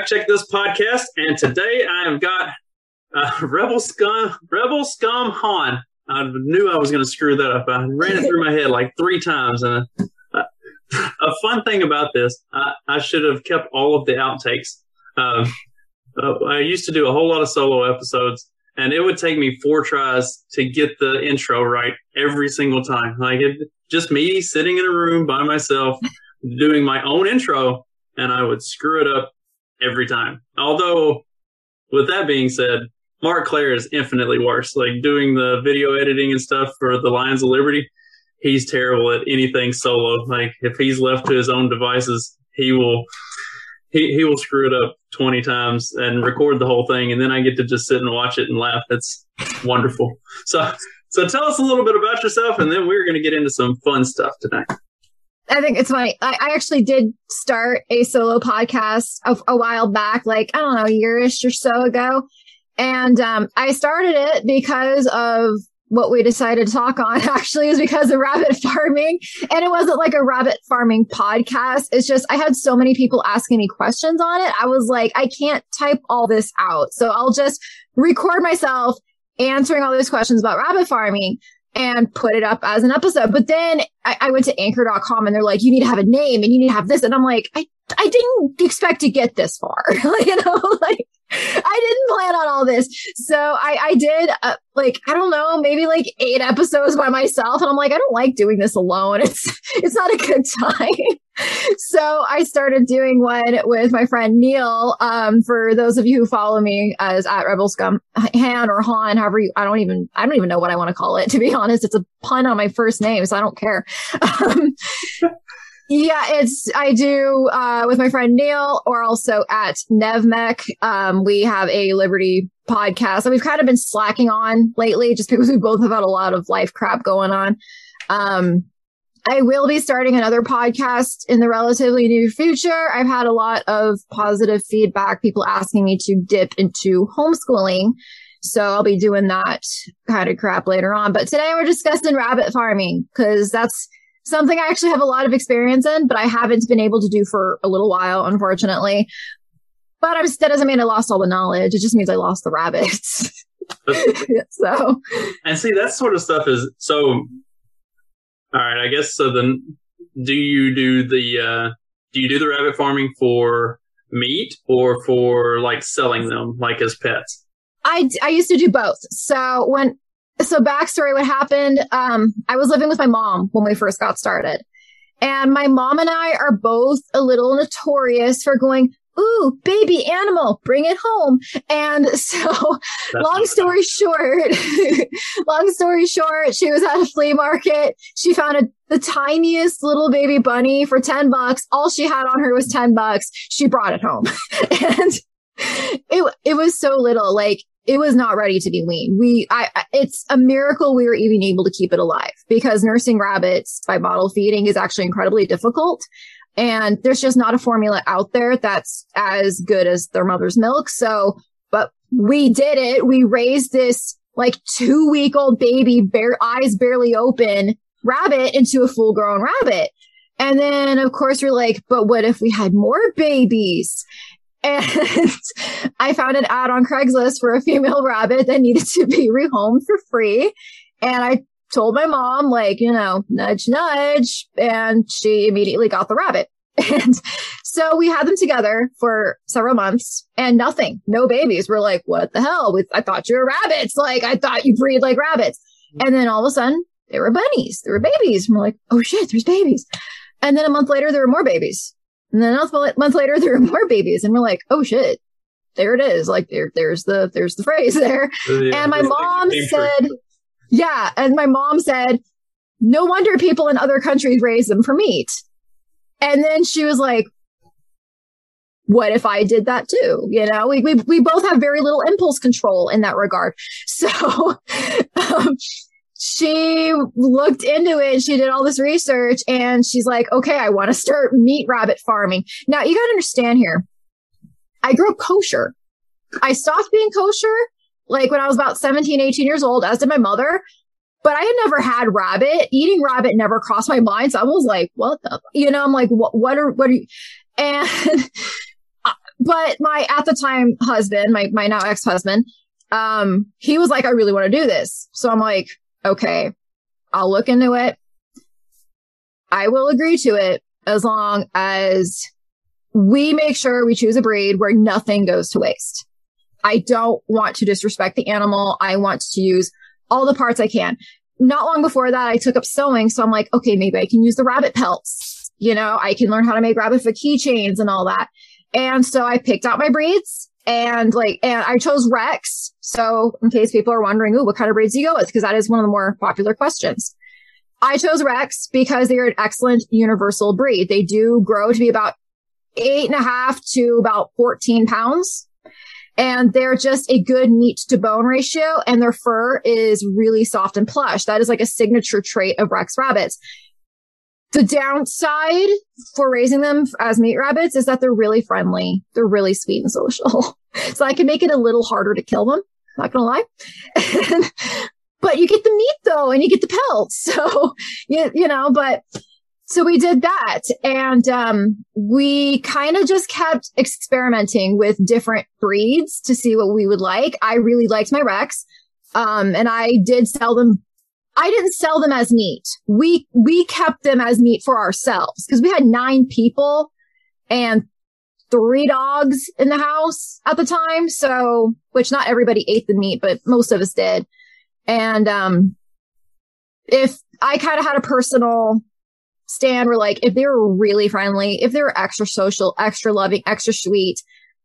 Fact Check This podcast, and today I have got uh, Rebel Scum, Rebel Scum Han. I knew I was going to screw that up. I ran it through my head like three times. And uh, a fun thing about this, I, I, should have kept all of the outtakes. Um, uh, I used to do a whole lot of solo episodes, and it would take me four tries to get the intro right every single time. Like it, just me sitting in a room by myself doing my own intro, and I would screw it up every time. Although, with that being said, Marc Clair is infinitely worse. Like doing the video editing and stuff for the Lions of Liberty, he's terrible at anything solo. Like if he's left to his own devices, he will he, he will screw it up 20 times and record the whole thing and then I get to just sit and watch it and laugh. It's wonderful. So so tell us a little bit about yourself and then we're going to get into some fun stuff tonight. I think it's funny. I, I, actually did start a solo podcast a, a, while back, like, I don't know, a yearish or so ago. And um, I started it because of what we decided to talk on actually is because of rabbit farming. And it wasn't like a rabbit farming podcast. It's just I had so many people asking me questions on it. I was like, I can't type all this out. So I'll just record myself answering all those questions about rabbit farming and put it up as an episode. But then I, I, went to anchor.com and they're like, you need to have a name and you need to have this. And I'm like, I, I didn't expect to get this far. you know, like I didn't plan on all this. So I, I did uh, like, I don't know, maybe like eight episodes by myself. And I'm like, I don't like doing this alone. It's, it's not a good time. so I started doing one with my friend Neil. Um, for those of you who follow me as at Rebel Scum Han or Han, however you, I don't even, I don't even know what I want to call it. To be honest, it's a pun on my first name. So I don't care. Um, yeah, it's I do uh, with my friend Neil, or also at Nevmec. Um, we have a Liberty podcast that we've kind of been slacking on lately, just because we both have had a lot of life crap going on. Um, I will be starting another podcast in the relatively near future. I've had a lot of positive feedback, people asking me to dip into homeschooling. So I'll be doing that kind of crap later on. But today we're discussing rabbit farming because that's something I actually have a lot of experience in, but I haven't been able to do for a little while, unfortunately. But I'm, that doesn't mean I lost all the knowledge. It just means I lost the rabbits. so, and see, that sort of stuff is so. All right, I guess so. Then, do you do the uh, do you do the rabbit farming for meat or for like selling them, like as pets? I I used to do both. So when so backstory, what happened? Um, I was living with my mom when we first got started. And my mom and I are both a little notorious for going, Ooh, baby animal, bring it home. And so, That's long story short, long story short, she was at a flea market. She found a, the tiniest little baby bunny for 10 bucks. All she had on her was 10 bucks. She brought it home. and it, it was so little. Like it was not ready to be weaned. We, I, it's a miracle we were even able to keep it alive because nursing rabbits by bottle feeding is actually incredibly difficult. And there's just not a formula out there that's as good as their mother's milk. So, but we did it. We raised this like two week old baby, bare eyes barely open rabbit into a full grown rabbit. And then of course we're like, but what if we had more babies? And I found an ad on Craigslist for a female rabbit that needed to be rehomed for free. And I told my mom, like, you know, nudge, nudge. And she immediately got the rabbit. And so we had them together for several months and nothing, no babies. We're like, what the hell? We, I thought you were rabbits. Like, I thought you breed like rabbits. Mm-hmm. And then all of a sudden, there were bunnies. There were babies. And we're like, oh shit, there's babies. And then a month later, there were more babies. And then a month later, there were more babies. And we're like, oh shit, there it is. Like there, there's the, there's the phrase there. Yeah, and my mom said, true. yeah. And my mom said, no wonder people in other countries raise them for meat. And then she was like, what if I did that too? You know, we, we, we both have very little impulse control in that regard. So, um, she looked into it. She did all this research and she's like, okay, I want to start meat rabbit farming. Now you got to understand here. I grew up kosher. I stopped being kosher like when I was about 17, 18 years old, as did my mother. But I had never had rabbit. Eating rabbit never crossed my mind. So I was like, what the, you know, I'm like, what, what are, what are you, and, but my, at the time husband, my, my now ex-husband, um, he was like, I really want to do this. So I'm like, okay, I'll look into it. I will agree to it as long as we make sure we choose a breed where nothing goes to waste. I don't want to disrespect the animal. I want to use all the parts I can. Not long before that, I took up sewing. So I'm like, okay, maybe I can use the rabbit pelts. You know, I can learn how to make rabbit foot keychains and all that. And so I picked out my breeds and like, and I chose Rex. So in case people are wondering, oh, what kind of breeds do you go with? Because that is one of the more popular questions. I chose Rex because they're an excellent universal breed. They do grow to be about eight and a half to about 14 pounds and they're just a good meat to bone ratio and their fur is really soft and plush. That is like a signature trait of Rex rabbits. The downside for raising them as meat rabbits is that they're really friendly. They're really sweet and social. so I can make it a little harder to kill them. Not gonna lie. but you get the meat though, and you get the pelts. So, you, you know, but so we did that and um, we kind of just kept experimenting with different breeds to see what we would like. I really liked my Rex. Um, and I did sell them. I didn't sell them as meat. We, we kept them as meat for ourselves because we had nine people and three dogs in the house at the time. So, which not everybody ate the meat, but most of us did. And, um, if I kind of had a personal stand where like, if they were really friendly, if they were extra social, extra loving, extra sweet,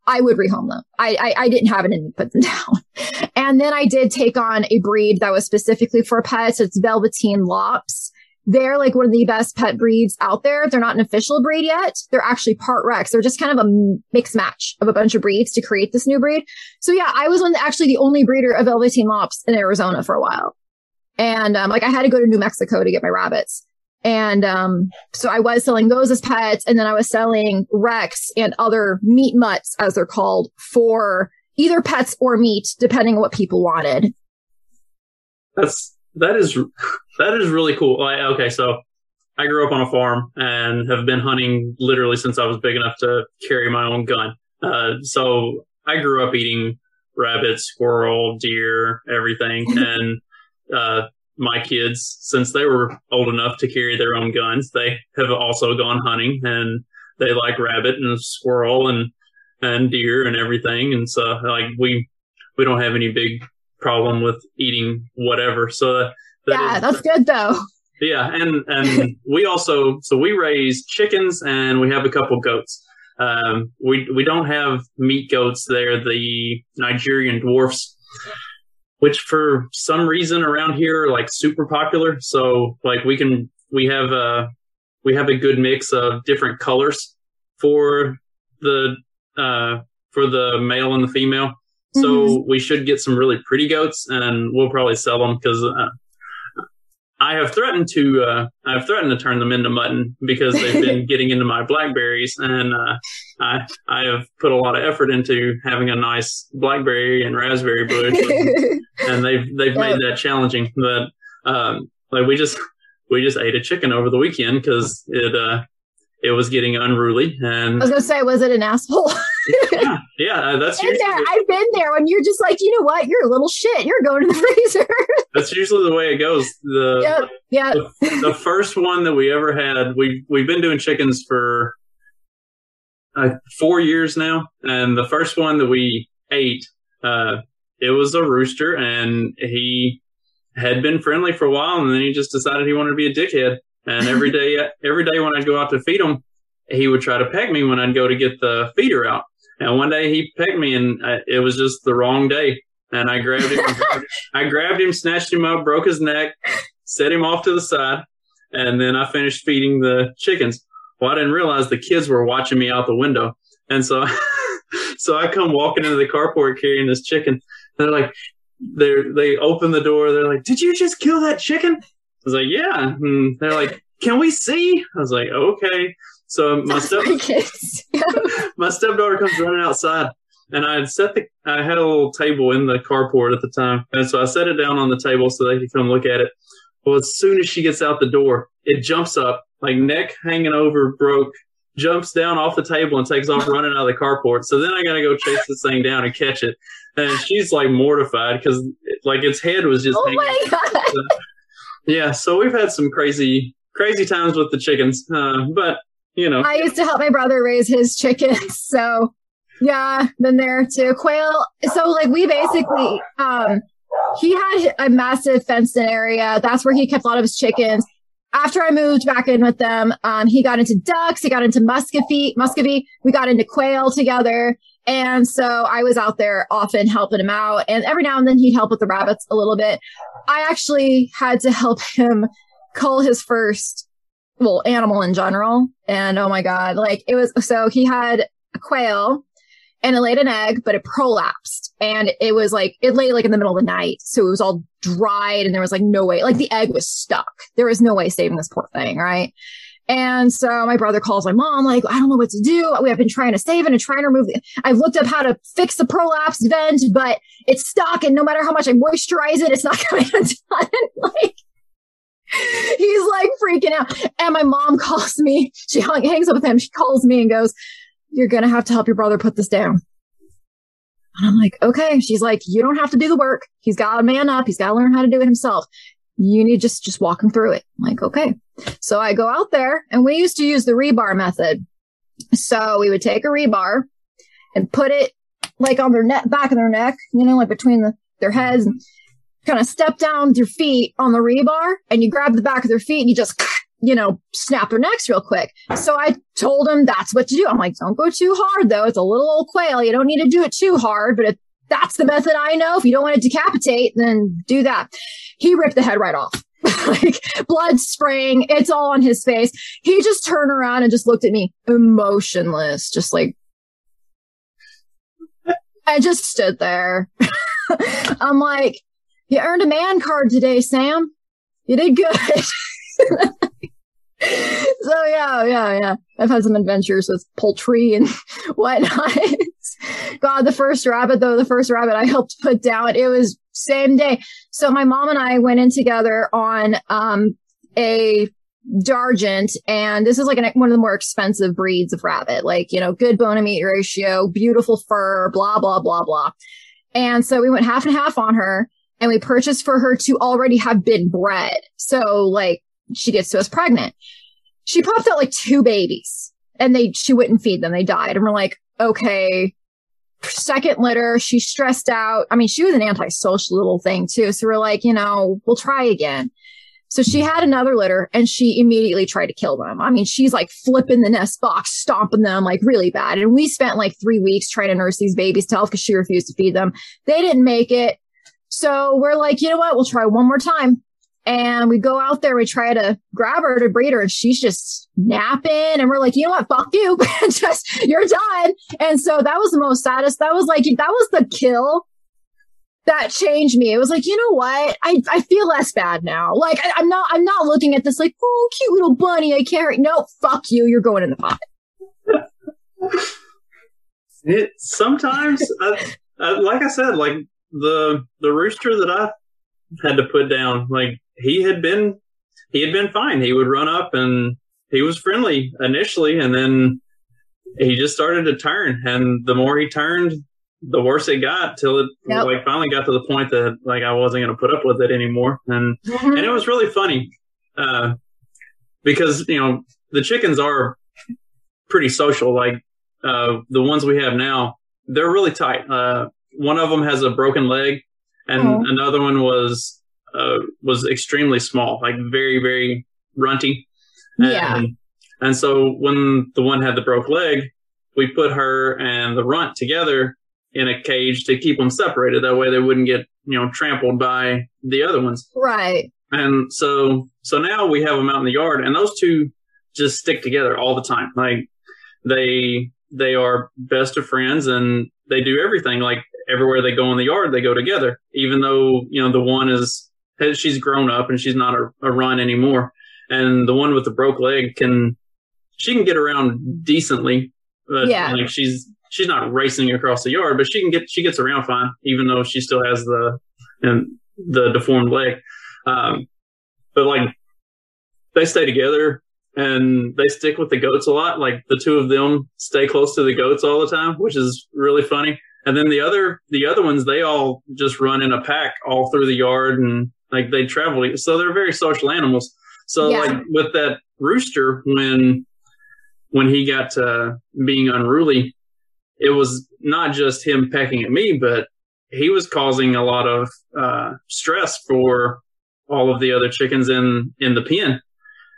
I would rehome them. I, I, I didn't have it me put them down. and then I did take on a breed that was specifically for pets. It's Velveteen Lops. They're like one of the best pet breeds out there. They're not an official breed yet. They're actually part Rex. They're just kind of a mixed match of a bunch of breeds to create this new breed. So yeah, I was one, actually the only breeder of Velveteen Lops in Arizona for a while. And um, like I had to go to New Mexico to get my rabbits. And um, so I was selling those as pets, and then I was selling Rex and other meat mutts, as they're called, for either pets or meat, depending on what people wanted. That's that is that is really cool. okay, so I grew up on a farm and have been hunting literally since I was big enough to carry my own gun. Uh, so I grew up eating rabbit, squirrel, deer, everything, and uh, my kids, since they were old enough to carry their own guns, they have also gone hunting and they like rabbit and squirrel and, and deer and everything. And so like we, we don't have any big problem with eating whatever. So that, yeah, is, that's good though. Yeah. And, and we also, so we raise chickens and we have a couple goats. Um, we, we don't have meat goats. They're the Nigerian dwarfs which for some reason around here are like super popular. So like we can we have a we have a good mix of different colors for the uh for the male and the female. So mm-hmm. we should get some really pretty goats, and we'll probably sell them because uh, I have threatened to uh, I have threatened to turn them into mutton because they've been getting into my blackberries, and uh, I I have put a lot of effort into having a nice blackberry and raspberry bush, and, and they've they've made that challenging. But um, like we just we just ate a chicken over the weekend because it uh, it was getting unruly. And I was gonna say, was it an asshole? yeah, yeah, uh, that's been there. I've been there when you're just like, you know what, you're a little shit. You're going to the freezer. that's usually the way it goes. The yep, yeah. The, the, first one that we ever had, we we've been doing chickens for uh, four years now, and the first one that we ate, uh, it was a rooster, and he had been friendly for a while, and then he just decided he wanted to be a dickhead. And every day, every day when I'd go out to feed him, he would try to peck me when I'd go to get the feeder out. And one day he picked me, and I, it was just the wrong day. And I grabbed him, I grabbed him, snatched him up, broke his neck, set him off to the side, and then I finished feeding the chickens. Well, I didn't realize the kids were watching me out the window, and so, so I come walking into the carport carrying this chicken. They're like, they they open the door. They're like, "Did you just kill that chicken?" I was like, "Yeah." And they're like, "Can we see?" I was like, "Okay." So my step my stepdaughter comes running outside, and I had set the I had a little table in the carport at the time, and so I set it down on the table so they could come look at it. Well, as soon as she gets out the door, it jumps up like neck hanging over, broke, jumps down off the table and takes off running out of the carport. So then I got to go chase this thing down and catch it, and she's like mortified because like its head was just. Oh my god! So, yeah, so we've had some crazy crazy times with the chickens, uh, but you know. I used to help my brother raise his chickens. So yeah, been there too. Quail. So like we basically, um, he had a massive fenced in area. That's where he kept a lot of his chickens. After I moved back in with them, um, he got into ducks. He got into muscovy, muscovy. We got into quail together. And so I was out there often helping him out. And every now and then he'd help with the rabbits a little bit. I actually had to help him cull his first well, animal in general. And oh my God, like it was, so he had a quail and it laid an egg, but it prolapsed and it was like, it lay like in the middle of the night. So it was all dried and there was like no way, like the egg was stuck. There was no way saving this poor thing. Right. And so my brother calls my mom, like, I don't know what to do. We have been trying to save it and trying to remove it. I've looked up how to fix the prolapsed vent, but it's stuck. And no matter how much I moisturize it, it's not coming undone. like, he's like freaking out. And my mom calls me. She hangs up with him. She calls me and goes, You're going to have to help your brother put this down. And I'm like, Okay. She's like, You don't have to do the work. He's got to man up. He's got to learn how to do it himself. You need just, just walk him through it. I'm like, okay. So I go out there and we used to use the rebar method. So we would take a rebar and put it like on their neck, back of their neck, you know, like between the, their heads and kind of step down with your feet on the rebar and you grab the back of their feet and you just, you know, snap their necks real quick. So I told him that's what to do. I'm like, don't go too hard though. It's a little old quail. You don't need to do it too hard, but if that's the method I know. If you don't want to decapitate, then do that. He ripped the head right off. like blood spraying. It's all on his face. He just turned around and just looked at me emotionless, just like, I just stood there. I'm like, you earned a man card today, Sam. You did good. so yeah, yeah, yeah. I've had some adventures with poultry and whatnot. God, the first rabbit though, the first rabbit I helped put down, it was same day. So my mom and I went in together on um a d'Argent, and this is like an, one of the more expensive breeds of rabbit, like, you know, good bone to meat ratio, beautiful fur, blah, blah, blah, blah. And so we went half and half on her and we purchased for her to already have been bred. So like she gets to us pregnant. She popped out like two babies and they, she wouldn't feed them. They died. And we're like, okay, second litter. She's stressed out. I mean, she was an antisocial little thing too. So we're like, you know, we'll try again. So she had another litter and she immediately tried to kill them. I mean, she's like flipping the nest box, stomping them like really bad. And we spent like three weeks trying to nurse these babies to health because she refused to feed them. They didn't make it. So we're like, you know what? We'll try one more time. And we go out there, we try to grab her to breed her, and she's just napping. And we're like, you know what? Fuck you. just, you're done. And so that was the most saddest. That was like, that was the kill that changed me. It was like, you know what? I, I feel less bad now. Like, I, am not, I'm not looking at this like, oh, cute little bunny I carry. No, fuck you. You're going in the pot. it sometimes, uh, uh, like I said, like the the rooster that I had to put down, like he had been he had been fine. He would run up and he was friendly initially, and then he just started to turn. And the more he turned, the worse it got till it yep. like finally got to the point that like I wasn't going to put up with it anymore. And mm-hmm. and it was really funny uh, because you know the chickens are pretty social. Like uh, the ones we have now, they're really tight. Uh, one of them has a broken leg, and Oh. another one was uh, was extremely small, like very very runty. Yeah. And, and so when the one had the broke leg, we put her and the runt together in a cage to keep them separated. That way they wouldn't get you know trampled by the other ones. Right. And so, so now we have them out in the yard and those two just stick together all the time. Like they, they are best of friends and they do everything. Like everywhere they go in the yard, they go together, even though, you know, the one is, she's grown up and she's not a, a run anymore. And the one with the broke leg can, she can get around decently. But Yeah. like she's, she's not racing across the yard, but she can get, she gets around fine, even though she still has the, and the deformed leg. Um, but like they stay together and they stick with the goats a lot. Like the two of them stay close to the goats all the time, which is really funny. And then the other, the other ones, they all just run in a pack all through the yard and like they travel. So they're very social animals. So Yeah. like with that rooster, when, when he got to being unruly, it was not just him pecking at me, but he was causing a lot of uh, stress for all of the other chickens in in the pen.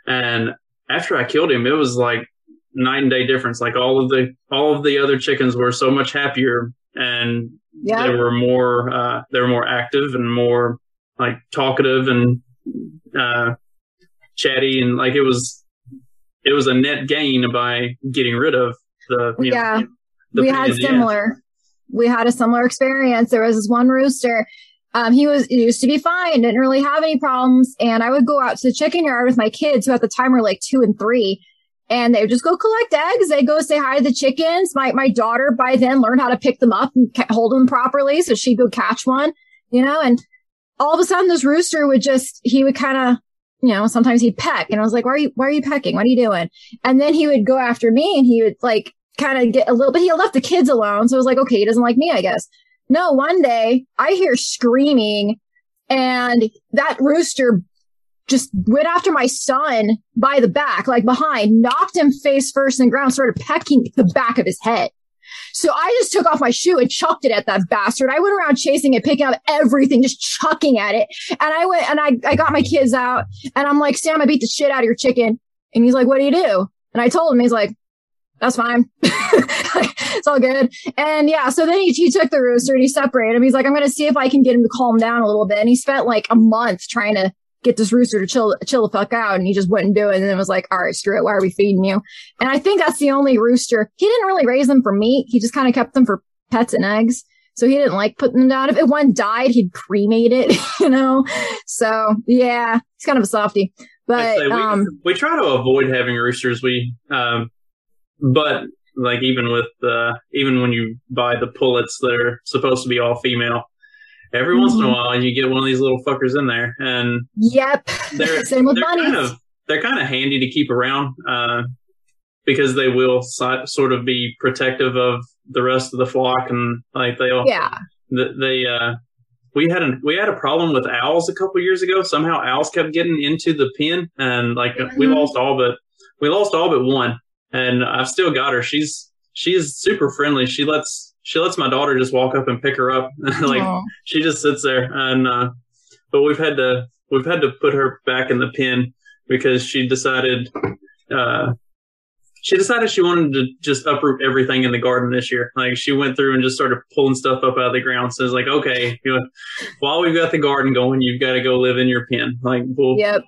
And after I killed him, it was like night and day difference. Like all of the all of the other chickens were so much happier, and they were more uh, they were more active and more like talkative and uh, chatty, and like it was it was a net gain by getting rid of the you know, Yeah. the we had in the ass. similar we had a similar experience there was this one rooster um, he was he used to be fine didn't really have any problems and i would go out to the chicken yard with my kids who at the time were like two and three and they would just go collect eggs they go say hi to the chickens my my daughter by then learned how to pick them up and hold them properly so she'd go catch one you know and all of a sudden this rooster would just he would kind of you know sometimes he'd peck and i was like why are you why are you pecking what are you doing and then he would go after me and he would like kind of get a little bit. He left the kids alone. So I was like, okay, he doesn't like me, I guess. No, one day I hear screaming and that rooster just went after my son by the back, like behind, knocked him face first in the ground, started pecking the back of his head. So I just took off my shoe and chucked it at that bastard. I went around chasing it, picking up everything, just chucking at it. And I went and I, I got my kids out and I'm like, Sam, I beat the shit out of your chicken. And he's like, what do you do? And I told him, he's like, that's fine. it's all good. And yeah, so then he, he took the rooster and he separated him. He's like, I'm going to see if I can get him to calm down a little bit. And he spent like a month trying to get this rooster to chill, chill the fuck out. And he just wouldn't do it. And then it was like, all right, screw it. Why are we feeding you? And I think that's the only rooster. He didn't really raise them for meat. He just kind of kept them for pets and eggs. So he didn't like putting them down. If it one died, he'd cremate it, you know? So yeah, he's kind of a softie. I'd But, we, um, we try to avoid having roosters. We, um, but like even with uh, even when you buy the pullets that are supposed to be all female, every once in a Mhm. while you get one of these little fuckers in there, and yep. they're Same with they're bunnies. kind of they're kind of handy to keep around uh, because they will si- sort of be protective of the rest of the flock, and like they'll yeah. th- they uh we had a we had a problem with owls a couple years ago. Somehow owls kept getting into the pen, and like we Mhm. lost all but we lost all but one. And I've still got her. She's she's super friendly. She lets she lets my daughter just walk up and pick her up. like Aw. she just sits there. And uh, but we've had to we've had to put her back in the pen because she decided uh, she decided she wanted to just uproot everything in the garden this year. Like she went through and just started pulling stuff up out of the ground. So it's like, okay, you know, while we've got the garden going, you've got to go live in your pen. Like we'll Yep.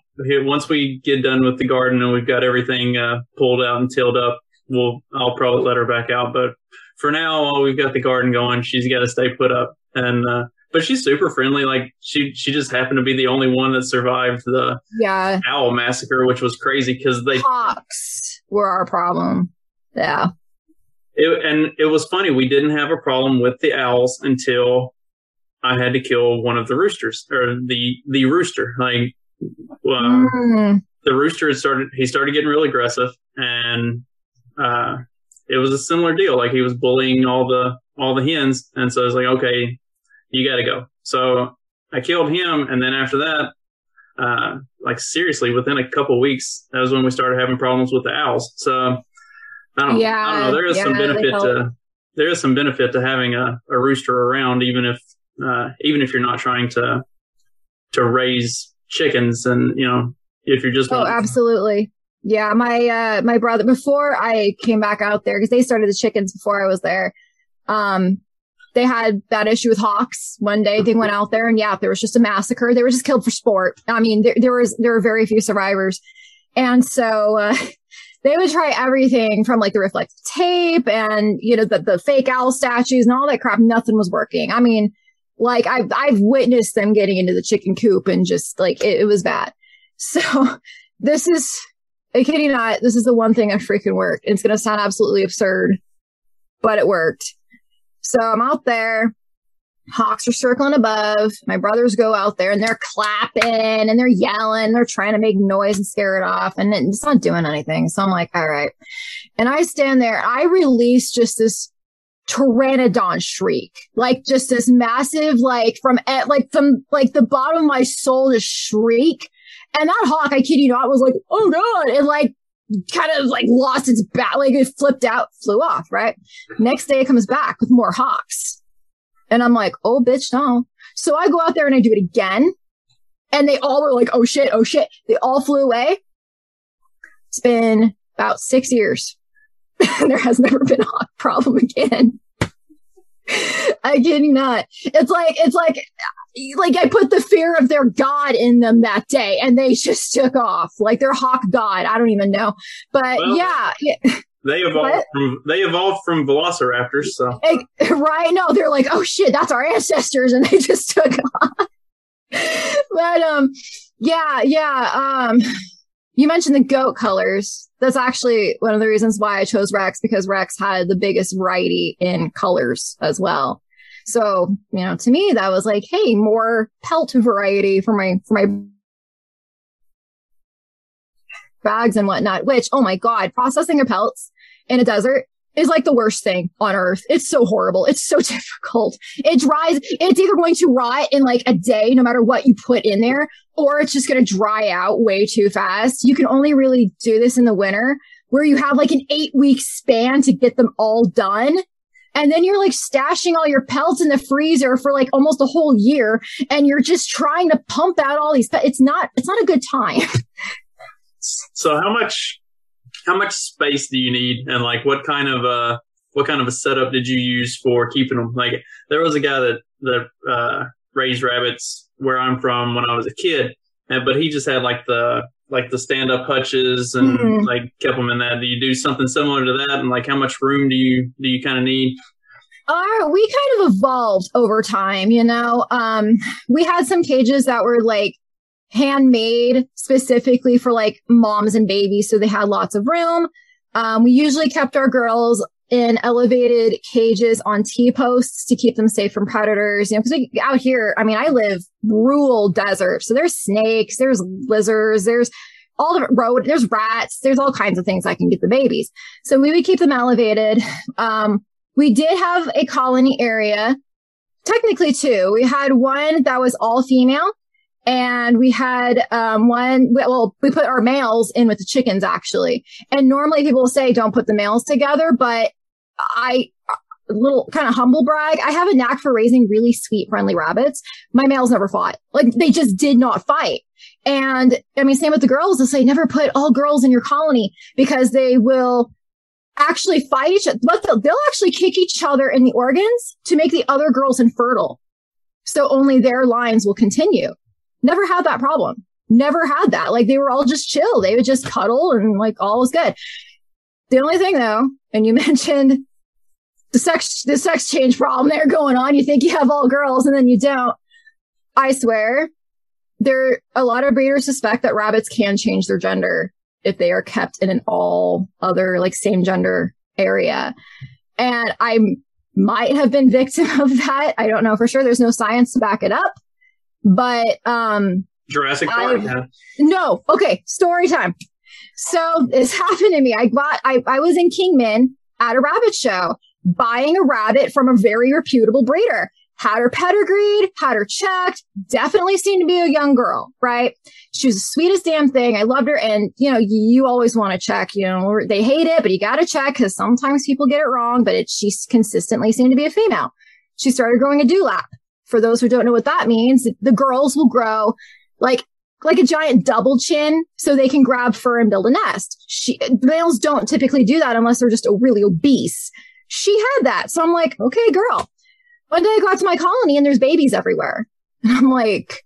once we get done with the garden and we've got everything uh, pulled out and tilled up, we'll I'll probably let her back out. But for now, while we've got the garden going, she's got to stay put up. And uh, but she's super friendly. Like she she just happened to be the only one that survived the Yeah. owl massacre, which was crazy because they Hawks were our problem. Yeah. it, and it was funny. We didn't have a problem with the owls until I had to kill one of the roosters or the the rooster. Like uh, Mm. the rooster had started he started getting real aggressive and uh it was a similar deal like he was bullying all the all the hens and so I was like okay you got to go so I killed him and then after that uh, like seriously, within a couple weeks, that was when we started having problems with the owls. So I don't, yeah, I don't know. There is yeah, some benefit to there is some benefit to having a, a rooster around, even if uh, even if you're not trying to to raise chickens, and you know if you're just oh, absolutely. Yeah, my uh my brother before I came back out there because they started the chickens before I was there. Um, they had that issue with hawks one day. They went out there and yeah, there was just a massacre. They were just killed for sport. I mean, there, there was there were very few survivors, and so uh, they would try everything from like the reflective tape and you know the the fake owl statues and all that crap. Nothing was working. I mean, like I've I've witnessed them getting into the chicken coop and just like it, it was bad. So this is I kid you not, this is the one thing that freaking worked. It's gonna sound absolutely absurd, but it worked. So I'm out there. Hawks are circling above. My brothers go out there and they're clapping and they're yelling. They're trying to make noise and scare it off, and it's not doing anything. So I'm like, all right. And I stand there. I release just this pteranodon shriek, like just this massive, like from eh, like from like the bottom of my soul, to shriek. And that hawk, I kid you not, was like, oh god, and like kind of like lost its bat, like it flipped out, flew off, right? Next day it comes back with more hawks. And I'm like, oh bitch, no. So I go out there and I do it again. And they all were like, oh shit, oh shit. They all flew away. It's been about six years. And there has never been a hawk problem again. I kid you not. It's like, it's like like I put the fear of their god in them that day and they just took off like their hawk god. I don't even know. But well, yeah. They evolved what? from they evolved from velociraptors, so right. No, they're like, oh shit, that's our ancestors, and they just took off. but um, yeah, yeah. Um, you mentioned the goat colors. That's actually one of the reasons why I chose Rex because Rex had the biggest variety in colors as well. So, you know, to me, that was like, hey, more pelt variety for my, for my bags and whatnot, which, oh my God, processing your pelts in a desert is like the worst thing on earth. It's so horrible. It's so difficult. It dries. It's either going to rot in like a day, no matter what you put in there, or it's just going to dry out way too fast. You can only really do this in the winter where you have like an eight week span to get them all done. And then you're like stashing all your pelts in the freezer for like almost a whole year. And you're just trying to pump out all these. Pe- it's not, it's not a good time. so how much, how much space do you need? And like what kind of, uh, what kind of a setup did you use for keeping them? Like there was a guy that, that, uh, raised rabbits where I'm from when I was a kid. And, but he just had like the, like the stand up hutches and mm-hmm. like kept them in that. Do you do something similar to that? And like how much room do you do you kind of need? Uh, we kind of evolved over time, you know. Um, we had some cages that were like handmade specifically for like moms and babies, so they had lots of room. Um, we usually kept our girls in elevated cages on T posts to keep them safe from predators. You know, because out here, I mean, I live rural desert, so there's snakes, there's lizards, there's all the road, there's rats, there's all kinds of things I can get the babies. So we would keep them elevated. Um, we did have a colony area, technically two. We had one that was all female. And we had um, one. Well, we put our males in with the chickens actually. And normally people say don't put the males together, but I little kind of humble brag. I have a knack for raising really sweet, friendly rabbits. My males never fought. Like they just did not fight. And I mean, same with the girls. They'll say never put all girls in your colony because they will actually fight each other. But they'll, they'll actually kick each other in the organs to make the other girls infertile. So only their lines will continue. Never had that problem. Never had that. Like they were all just chill. They would just cuddle and like all was good. The only thing though, and you mentioned the sex, the sex change problem there going on. You think you have all girls and then you don't. I swear there, a lot of breeders suspect that rabbits can change their gender if they are kept in an all other like same gender area. And I might have been victim of that. I don't know for sure. There's no science to back it up, but, um, Jurassic Park. No. Okay. Story time. So this happened to me. I got, I, I was in Kingman at a rabbit show buying a rabbit from a very reputable breeder. had her pedigreed, had her checked, definitely seemed to be a young girl, right? She was the sweetest damn thing. I loved her. And, you know, you, you always want to check, you know, they hate it, but you got to check because sometimes people get it wrong, but it, she consistently seemed to be a female. She started growing a dewlap. For those who don't know what that means, the girls will grow like like a giant double chin so they can grab fur and build a nest. She, males don't typically do that unless they're just really obese. She had that. So I'm like, okay, girl. One day I got to my colony and there's babies everywhere. And I'm like,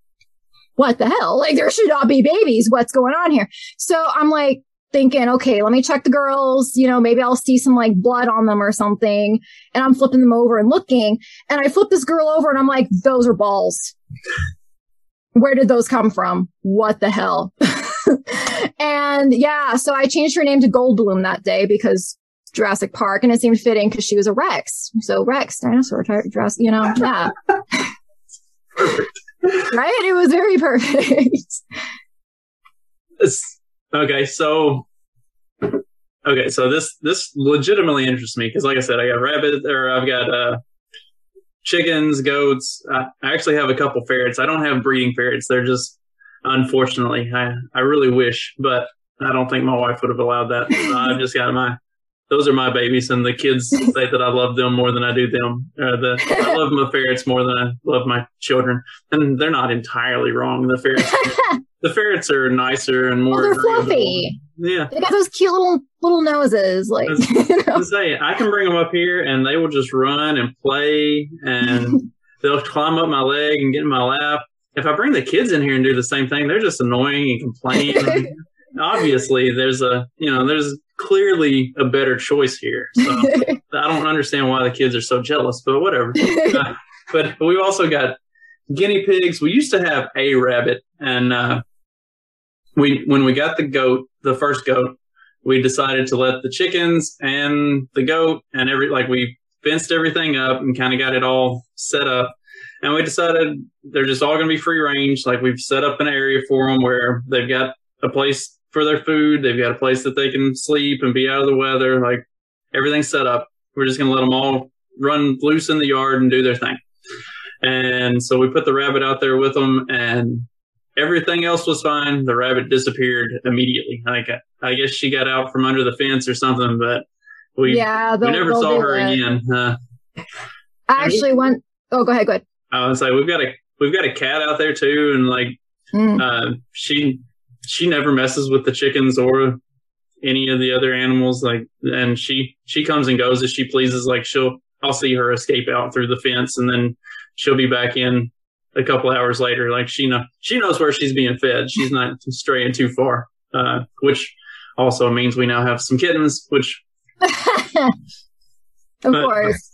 what the hell? Like there should not be babies. What's going on here? So I'm like thinking, okay, let me check the girls. You know, maybe I'll see some like blood on them or something. And I'm flipping them over and looking and I flip this girl over and I'm like, those are balls where did those come from? What the hell? and yeah, so I changed her name to Goldblum that day because Jurassic Park, and it seemed fitting because she was a Rex. So Rex, dinosaur, Jurassic, you know, yeah. Right? It was very perfect. Okay, so okay, so this this legitimately interests me because, like I said, I got rabbit or I've got uh, chickens, goats. I actually have a couple ferrets. I don't have breeding ferrets. They're just, unfortunately, I, I really wish, but I don't think my wife would have allowed that. So I've just got my, those are my babies, and the kids say that I love them more than I do them. Uh, the, I love my ferrets more than I love my children, and they're not entirely wrong. The ferrets, the ferrets are nicer and more. Well, they're fluffy. Yeah, they got those cute little little noses. Like I, you know. say, I can bring them up here, and they will just run and play, and they'll climb up my leg and get in my lap. If I bring the kids in here and do the same thing, they're just annoying and complain. Obviously, there's a you know there's clearly a better choice here. So I don't understand why the kids are so jealous, but whatever. Uh, but we've also got guinea pigs. We used to have a rabbit, and uh, we when we got the goat, the first goat, we decided to let the chickens and the goat and every like we fenced everything up and kind of got it all set up. And we decided they're just all going to be free range. Like we've set up an area for them where they've got a place for their food. They've got a place that they can sleep and be out of the weather. Like everything's set up. We're just going to let them all run loose in the yard and do their thing. And so we put the rabbit out there with them and everything else was fine. The rabbit disappeared immediately. Like I guess she got out from under the fence or something, but we yeah, we never saw her that. again. Uh, I actually we, went. Oh, go ahead. Go ahead. I was like, we've got a we've got a cat out there too, and like mm. uh, she she never messes with the chickens or any of the other animals. Like, and she she comes and goes as she pleases. Like she'll I'll see her escape out through the fence, and then she'll be back in a couple hours later. Like she know she knows where she's being fed. She's not straying too far, uh, which also means we now have some kittens. Which, of but, course.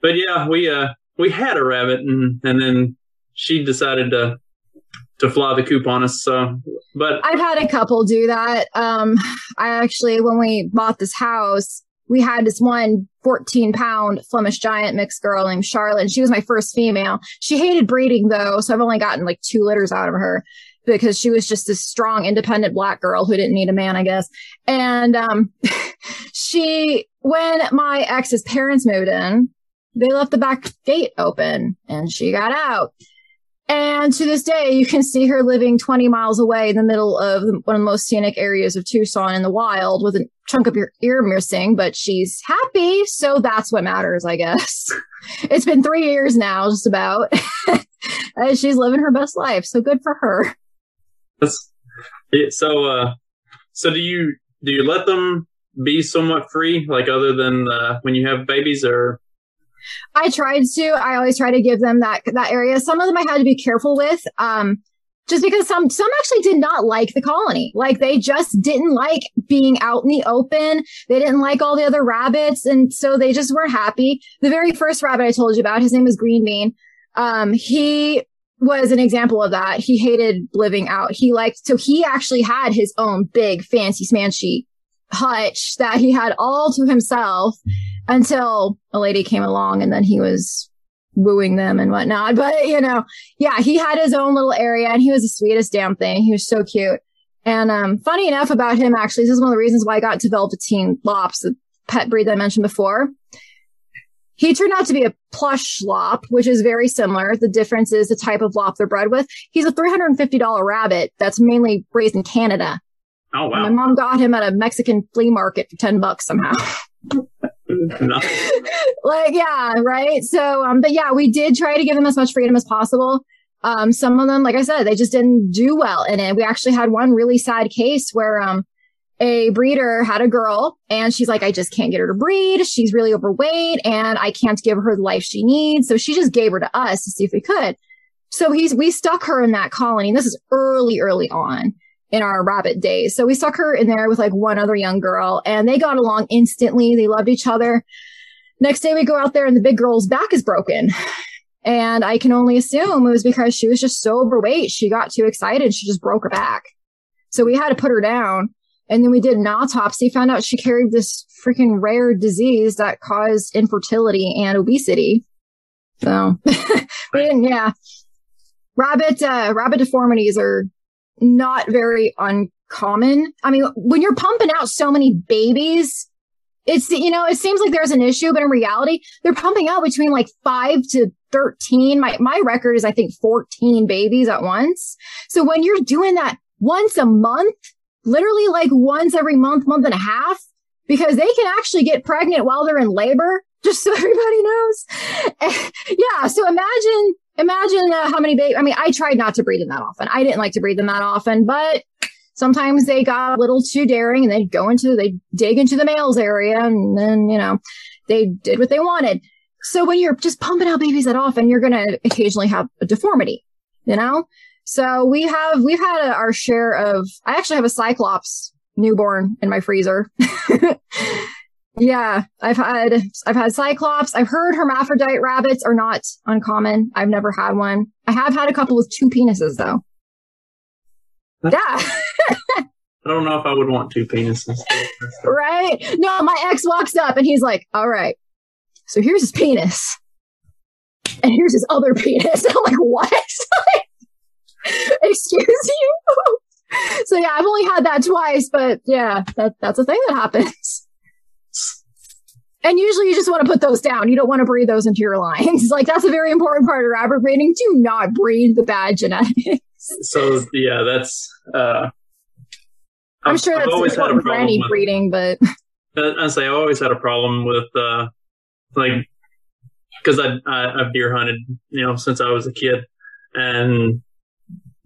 But yeah, we uh we had a rabbit, and and then she decided to to fly the coop on us. So, but I've had a couple do that. Um, I actually, when we bought this house, we had this one 14 pound Flemish giant mixed girl named Charlotte. She was my first female. She hated breeding though. So I've only gotten like two litters out of her because she was just this strong, independent black girl who didn't need a man, I guess. And, um, she, when my ex's parents moved in, they left the back gate open and she got out. And to this day, you can see her living 20 miles away in the middle of one of the most scenic areas of Tucson in the wild with a chunk of your ear missing, but she's happy. So that's what matters, I guess. it's been three years now, just about. and she's living her best life. So good for her. That's, so, uh, so do you, do you let them be somewhat free, like other than, uh, when you have babies or I tried to. I always try to give them that that area. Some of them I had to be careful with. Um, just because some some actually did not like the colony like they just didn't like being out in the open they didn't like all the other rabbits and so they just weren't happy the very first rabbit i told you about his name was green bean um, he was an example of that he hated living out he liked so he actually had his own big fancy smanchy hutch that he had all to himself until a lady came along and then he was wooing them and whatnot. But you know, yeah, he had his own little area and he was the sweetest damn thing. He was so cute. And um, funny enough about him, actually, this is one of the reasons why I got into Velveteen Lops, the pet breed that I mentioned before. he turned out to be a plush lop, which is very similar. The difference is the type of lop they're bred with. He's a $350 rabbit that's mainly raised in Canada. Oh wow! My mom got him at a Mexican flea market for 10 bucks somehow. like, yeah, right. So, um, but yeah, we did try to give them as much freedom as possible. Um, some of them, like I said, they just didn't do well in it. We actually had one really sad case where, um, a breeder had a girl and she's like, I just can't get her to breed. She's really overweight and I can't give her the life she needs. So she just gave her to us to see if we could. So he's, we stuck her in that colony. This is early, early on in our rabbit days. So we stuck her in there with like one other young girl and they got along instantly. They loved each other. Next day we go out there and the big girl's back is broken. And I can only assume it was because she was just so overweight. She got too excited. She just broke her back. So we had to put her down. And then we did an autopsy, found out she carried this freaking rare disease that caused infertility and obesity. So we didn't, yeah. Rabbit, uh, rabbit deformities are not very uncommon. I mean, when you're pumping out so many babies, it's, you know, it seems like there's an issue, but in reality, they're pumping out between like five to 13. My, my record is, I think, 14 babies at once. So when you're doing that once a month, literally like once every month, month and a half, because they can actually get pregnant while they're in labor, just so everybody knows. yeah. So imagine imagine uh, how many babies. I mean, I tried not to breed them that often. I didn't like to breed them that often, but sometimes they got a little too daring and they'd go into, they'd dig into the males area and then, you know, they did what they wanted. So when you're just pumping out babies that often, you're going to occasionally have a deformity, you know? So we have, we've had a, our share of, I actually have a Cyclops newborn in my freezer. Yeah, I've had I've had cyclops. I've heard hermaphrodite rabbits are not uncommon. I've never had one. I have had a couple with two penises though. Yeah. I don't know if I would want two penises. right? No, my ex walks up and he's like, "All right, so here's his penis, and here's his other penis." And I'm like, "What? Excuse you?" so yeah, I've only had that twice, but yeah, that that's a thing that happens. And usually you just want to put those down. You don't want to breed those into your lines. Like that's a very important part of rabbit breeding. Do not breed the bad genetics. So yeah, that's uh I'm sure that's always had a granny with, breeding, but I say I always had a problem with uh like because I, I I've deer hunted, you know, since I was a kid, and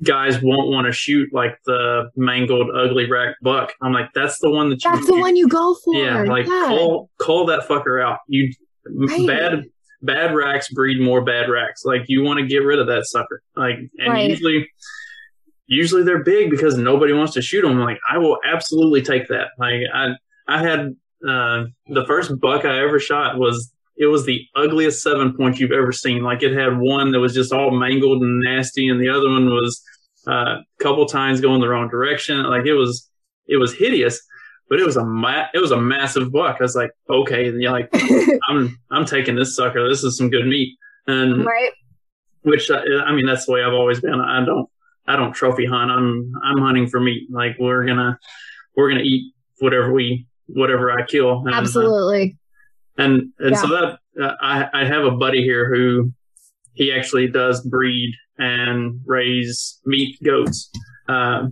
guys won't want to shoot like the mangled, ugly rack buck. I'm like, that's the one that you. That's the one you go for. Yeah, like yeah. call call that fucker out. You right. bad bad racks breed more bad racks. Like you want to get rid of that sucker. Like and right. usually. Usually they're big because nobody wants to shoot them. Like I will absolutely take that. Like I, I had uh, the first buck I ever shot was it was the ugliest seven point you've ever seen. Like it had one that was just all mangled and nasty, and the other one was uh, a couple times going the wrong direction. Like it was, it was hideous, but it was a ma- it was a massive buck. I was like, okay, and you're like, I'm I'm taking this sucker. This is some good meat, and right. Which uh, I mean, that's the way I've always been. I don't I don't trophy hunt. I'm I'm hunting for meat. Like we're gonna we're gonna eat whatever we whatever I kill. And, uh, Absolutely. And and yeah. so that uh, I I have a buddy here who he actually does breed and raise meat goats. Uh,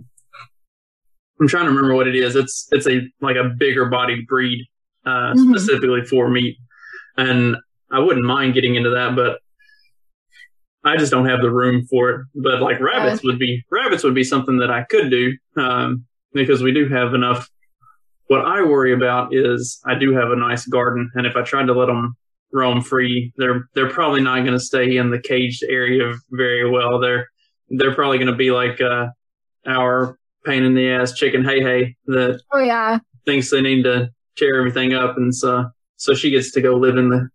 I'm trying to remember what it is. It's it's a like a bigger body breed uh, mm-hmm. specifically for meat, and I wouldn't mind getting into that, but I just don't have the room for it. But like rabbits would be rabbits would be something that I could do um, because we do have enough what I worry about is I do have a nice garden, and if I tried to let them roam free, they're they're probably not going to stay in the caged area very well. They're they're probably going to be like uh, our pain in the ass chicken hey hey that oh yeah thinks they need to tear everything up, and so so she gets to go live in the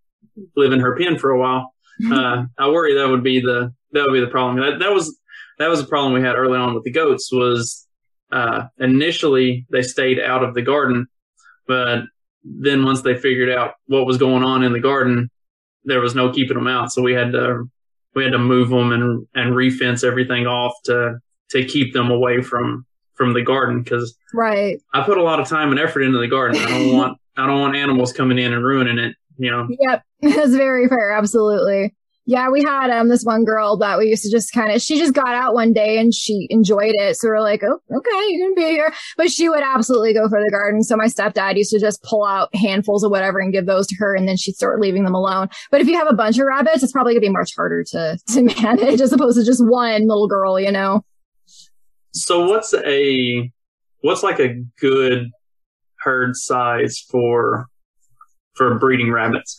live in her pen for a while. uh, I worry that would be the that would be the problem. That that was that was a problem we had early on with the goats was uh, initially they stayed out of the garden, but then once they figured out what was going on in the garden, there was no keeping them out. So we had to we had to move them and and refence everything off to to keep them away from from the garden because right. I put a lot of time and effort into the garden. I don't want I don't want animals coming in and ruining it. you know. Yep, that's very fair. Absolutely. Yeah, we had um this one girl that we used to just kind of she just got out one day and she enjoyed it. So we're like, oh, okay, you can be here. But she would absolutely go for the garden. So my stepdad used to just pull out handfuls of whatever and give those to her and then she'd start leaving them alone. But if you have a bunch of rabbits, it's probably gonna be much harder to to manage as opposed to just one little girl, you know. So what's a what's like a good herd size for for breeding rabbits?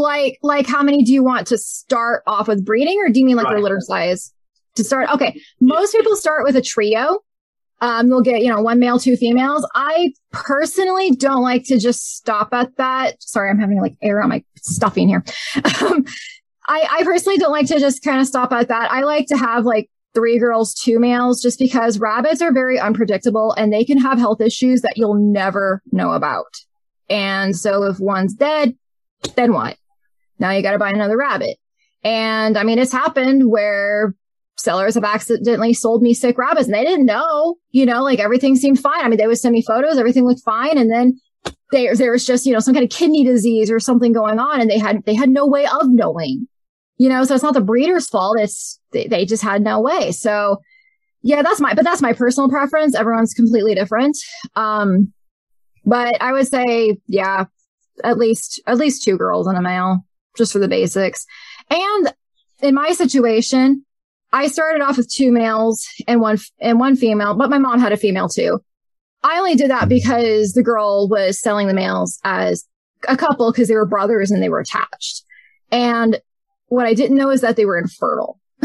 Like like how many do you want to start off with breeding or do you mean like right. litter size to start? Okay. Most people start with a trio. Um they'll get you know one male two females. I personally don't like to just stop at that. Sorry i'm having like air on my stuffing here. Um, i i personally don't like to just kind of stop at that. I like to have like three girls two males just because rabbits are very unpredictable and they can have health issues that you'll never know about. And so if one's dead then what now you got to buy another rabbit. And I mean, it's happened where sellers have accidentally sold me sick rabbits and they didn't know, you know, like everything seemed fine. I mean, they would send me photos, everything looked fine. And then there, there was just, you know, some kind of kidney disease or something going on and they had, they had no way of knowing, you know, so it's not the breeder's fault. It's, they, they just had no way. So yeah, that's my, but that's my personal preference. Everyone's completely different. Um, but I would say, yeah, at least, at least two girls and a male just for the basics. And in my situation, I started off with two males and one and one female, but my mom had a female too. I only did that because the girl was selling the males as a couple because they were brothers and they were attached. And what I didn't know is that they were infertile.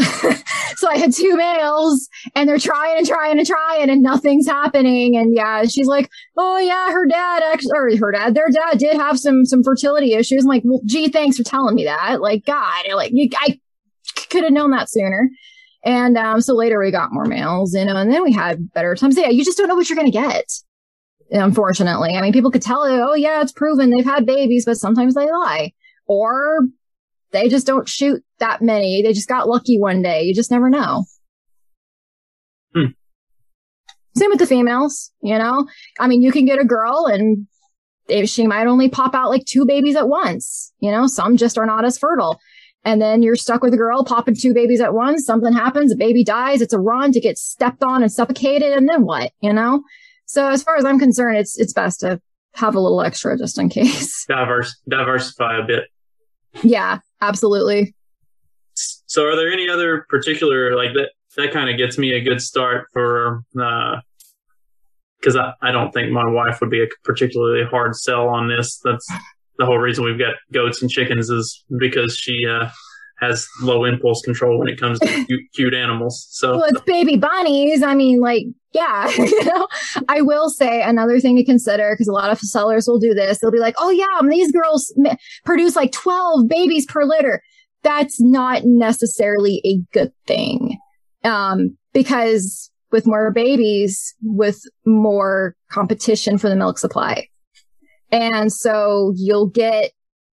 so I had two males and they're trying and trying and trying and nothing's happening. And yeah, she's like, Oh yeah, her dad actually, or her dad, their dad did have some, some fertility issues. I'm like, well, gee, thanks for telling me that. Like, God, like you, I could have known that sooner. And, um, so later we got more males, you know, and then we had better times. Yeah, you just don't know what you're going to get. Unfortunately, I mean, people could tell oh yeah, it's proven they've had babies, but sometimes they lie or they just don't shoot that many. They just got lucky one day. You just never know. Hmm. Same with the females, you know? I mean, you can get a girl and she might only pop out like two babies at once. You know, some just are not as fertile. And then you're stuck with a girl popping two babies at once. Something happens, a baby dies. It's a run to get stepped on and suffocated. And then what, you know? So as far as I'm concerned, it's, it's best to have a little extra just in case. Diverse, diversify a bit. Yeah, absolutely. So, are there any other particular like that? That kind of gets me a good start for because uh, I, I don't think my wife would be a particularly hard sell on this. That's the whole reason we've got goats and chickens is because she uh, has low impulse control when it comes to cute, cute animals. So well, it's baby bunnies. I mean, like, yeah, you know, I will say another thing to consider because a lot of sellers will do this. They'll be like, "Oh yeah, these girls produce like 12 babies per litter." That's not necessarily a good thing. Um, because with more babies, with more competition for the milk supply. And so you'll get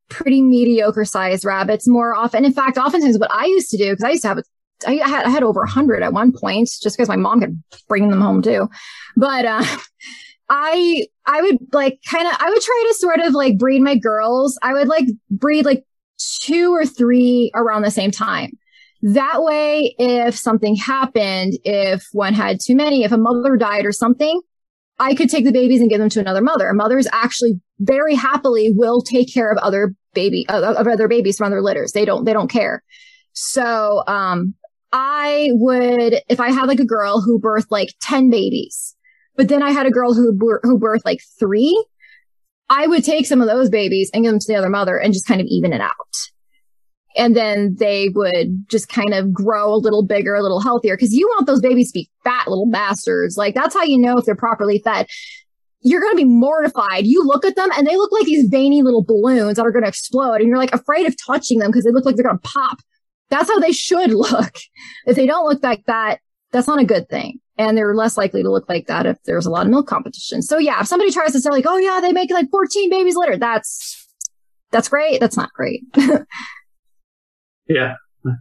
pretty mediocre sized rabbits more often. In fact, oftentimes what I used to do, because I used to have, I had, I had over a hundred at one point just because my mom could bring them home too. But, uh, I, I would like kind of, I would try to sort of like breed my girls. I would like breed like two or three around the same time. That way, if something happened, if one had too many, if a mother died or something, I could take the babies and give them to another mother. Mothers actually very happily will take care of other baby of other babies from other litters. They don't they don't care. So um I would if I had like a girl who birthed like 10 babies, but then I had a girl who who birthed like 3, I would take some of those babies and give them to the other mother and just kind of even it out and then they would just kind of grow a little bigger, a little healthier because you want those babies to be fat little bastards. Like that's how you know if they're properly fed. You're going to be mortified. You look at them and they look like these veiny little balloons that are going to explode and you're like afraid of touching them because they look like they're going to pop. That's how they should look. If they don't look like that, that's not a good thing. And they're less likely to look like that if there's a lot of milk competition. So yeah, if somebody tries to say like, oh yeah, they make like 14 babies litter, that's, that's great. That's not great. Yeah,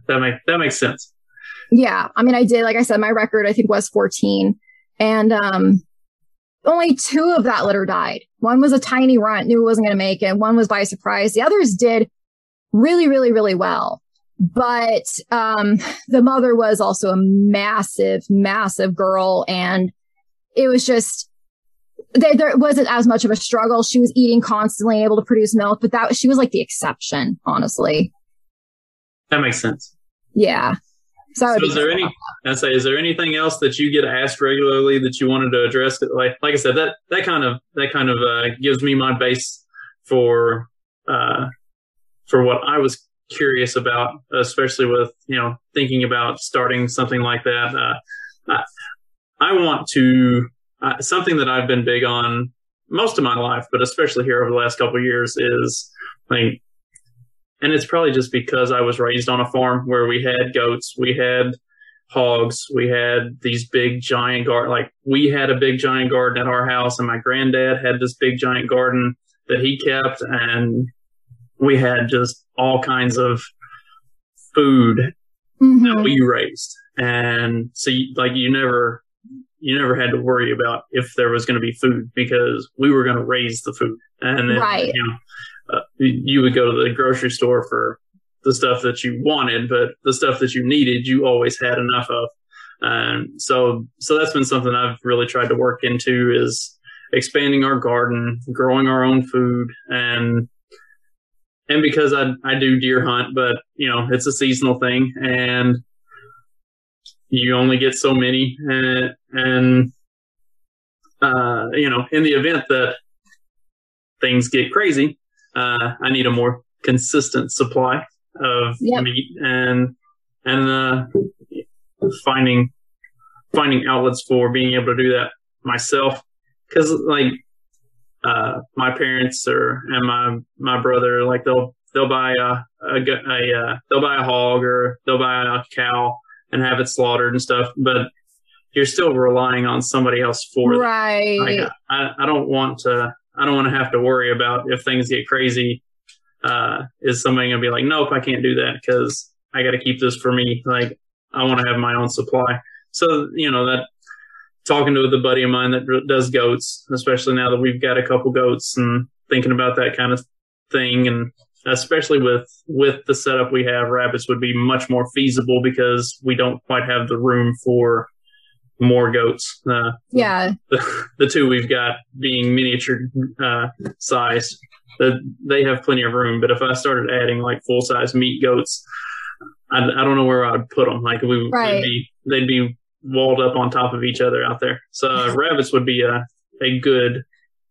that makes that makes sense. Yeah, I mean, I did like I said, my record I think was 14, and um, only two of that litter died. One was a tiny runt, knew it wasn't going to make it. One was by surprise. The others did really, really, really well. But um, the mother was also a massive, massive girl. And it was just, there, there wasn't as much of a struggle. She was eating constantly, able to produce milk, but that she was like the exception, honestly. That makes sense. Yeah. So, so is there any? I say, is there anything else that you get asked regularly that you wanted to address? Like, like I said, that that kind of that kind of uh, gives me my base for uh, for what I was curious about, especially with you know thinking about starting something like that. Uh, I, I want to uh, something that I've been big on most of my life, but especially here over the last couple years is like and it's probably just because I was raised on a farm where we had goats, we had hogs, we had these big giant garden. Like we had a big giant garden at our house, and my granddad had this big giant garden that he kept, and we had just all kinds of food mm-hmm. that we raised. And so, you, like, you never, you never had to worry about if there was going to be food because we were going to raise the food. And then, right. you know, uh, you would go to the grocery store for the stuff that you wanted, but the stuff that you needed, you always had enough of. And so, so that's been something I've really tried to work into is expanding our garden, growing our own food, and and because I I do deer hunt, but you know it's a seasonal thing, and you only get so many, and and uh, you know in the event that things get crazy, uh, I need a more consistent supply of yep. meat and and uh, finding finding outlets for being able to do that myself. Because like uh, my parents or and my my brother like they'll they'll buy a, a, a uh, they'll buy a hog or they'll buy a cow and have it slaughtered and stuff but you're still relying on somebody else for right like, I, I don't want to I don't want to have to worry about if things get crazy. Uh, is somebody gonna be like, nope, I can't do that because I got to keep this for me. Like, I want to have my own supply. So, you know, that talking to the buddy of mine that does goats, especially now that we've got a couple goats and thinking about that kind of thing. And especially with, with the setup we have, rabbits would be much more feasible because we don't quite have the room for more goats. Uh, yeah. The, the, two we've got being miniature uh, size, the, they have plenty of room. But if I started adding like full size meat goats, I, I don't know where I'd put them. Like we, right. they'd be they'd be walled up on top of each other out there. So uh, rabbits would be a a good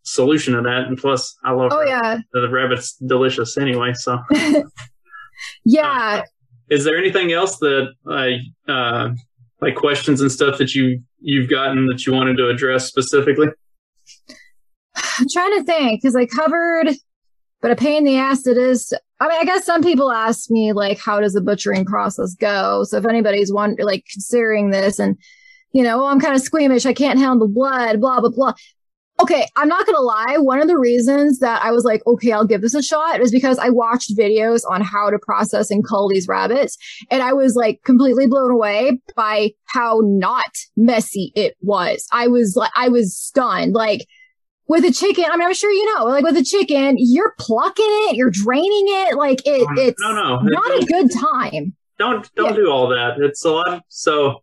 solution to that. And plus, I love. Oh rabbits. yeah, the rabbits delicious anyway. So. yeah. Uh, is there anything else that I uh, like questions and stuff that you you've gotten that you wanted to address specifically? I'm trying to think because I covered, but a pain in the ass it is. I mean, I guess some people ask me like, how does the butchering process go? So if anybody's one like considering this and you know, oh, I'm kind of squeamish, I can't handle blood, blah blah blah okay, I'm not going to lie. One of the reasons that I was like, okay, I'll give this a shot is because I watched videos on how to process and cull these rabbits. And I was like completely blown away by how not messy it was. I was like, I was stunned. Like, with a chicken, I mean, I'm sure you know, like with a chicken, you're plucking it, you're draining it, like it, oh, it's no, no, not a good time. Don't don't yeah. do all that. It's a lot. So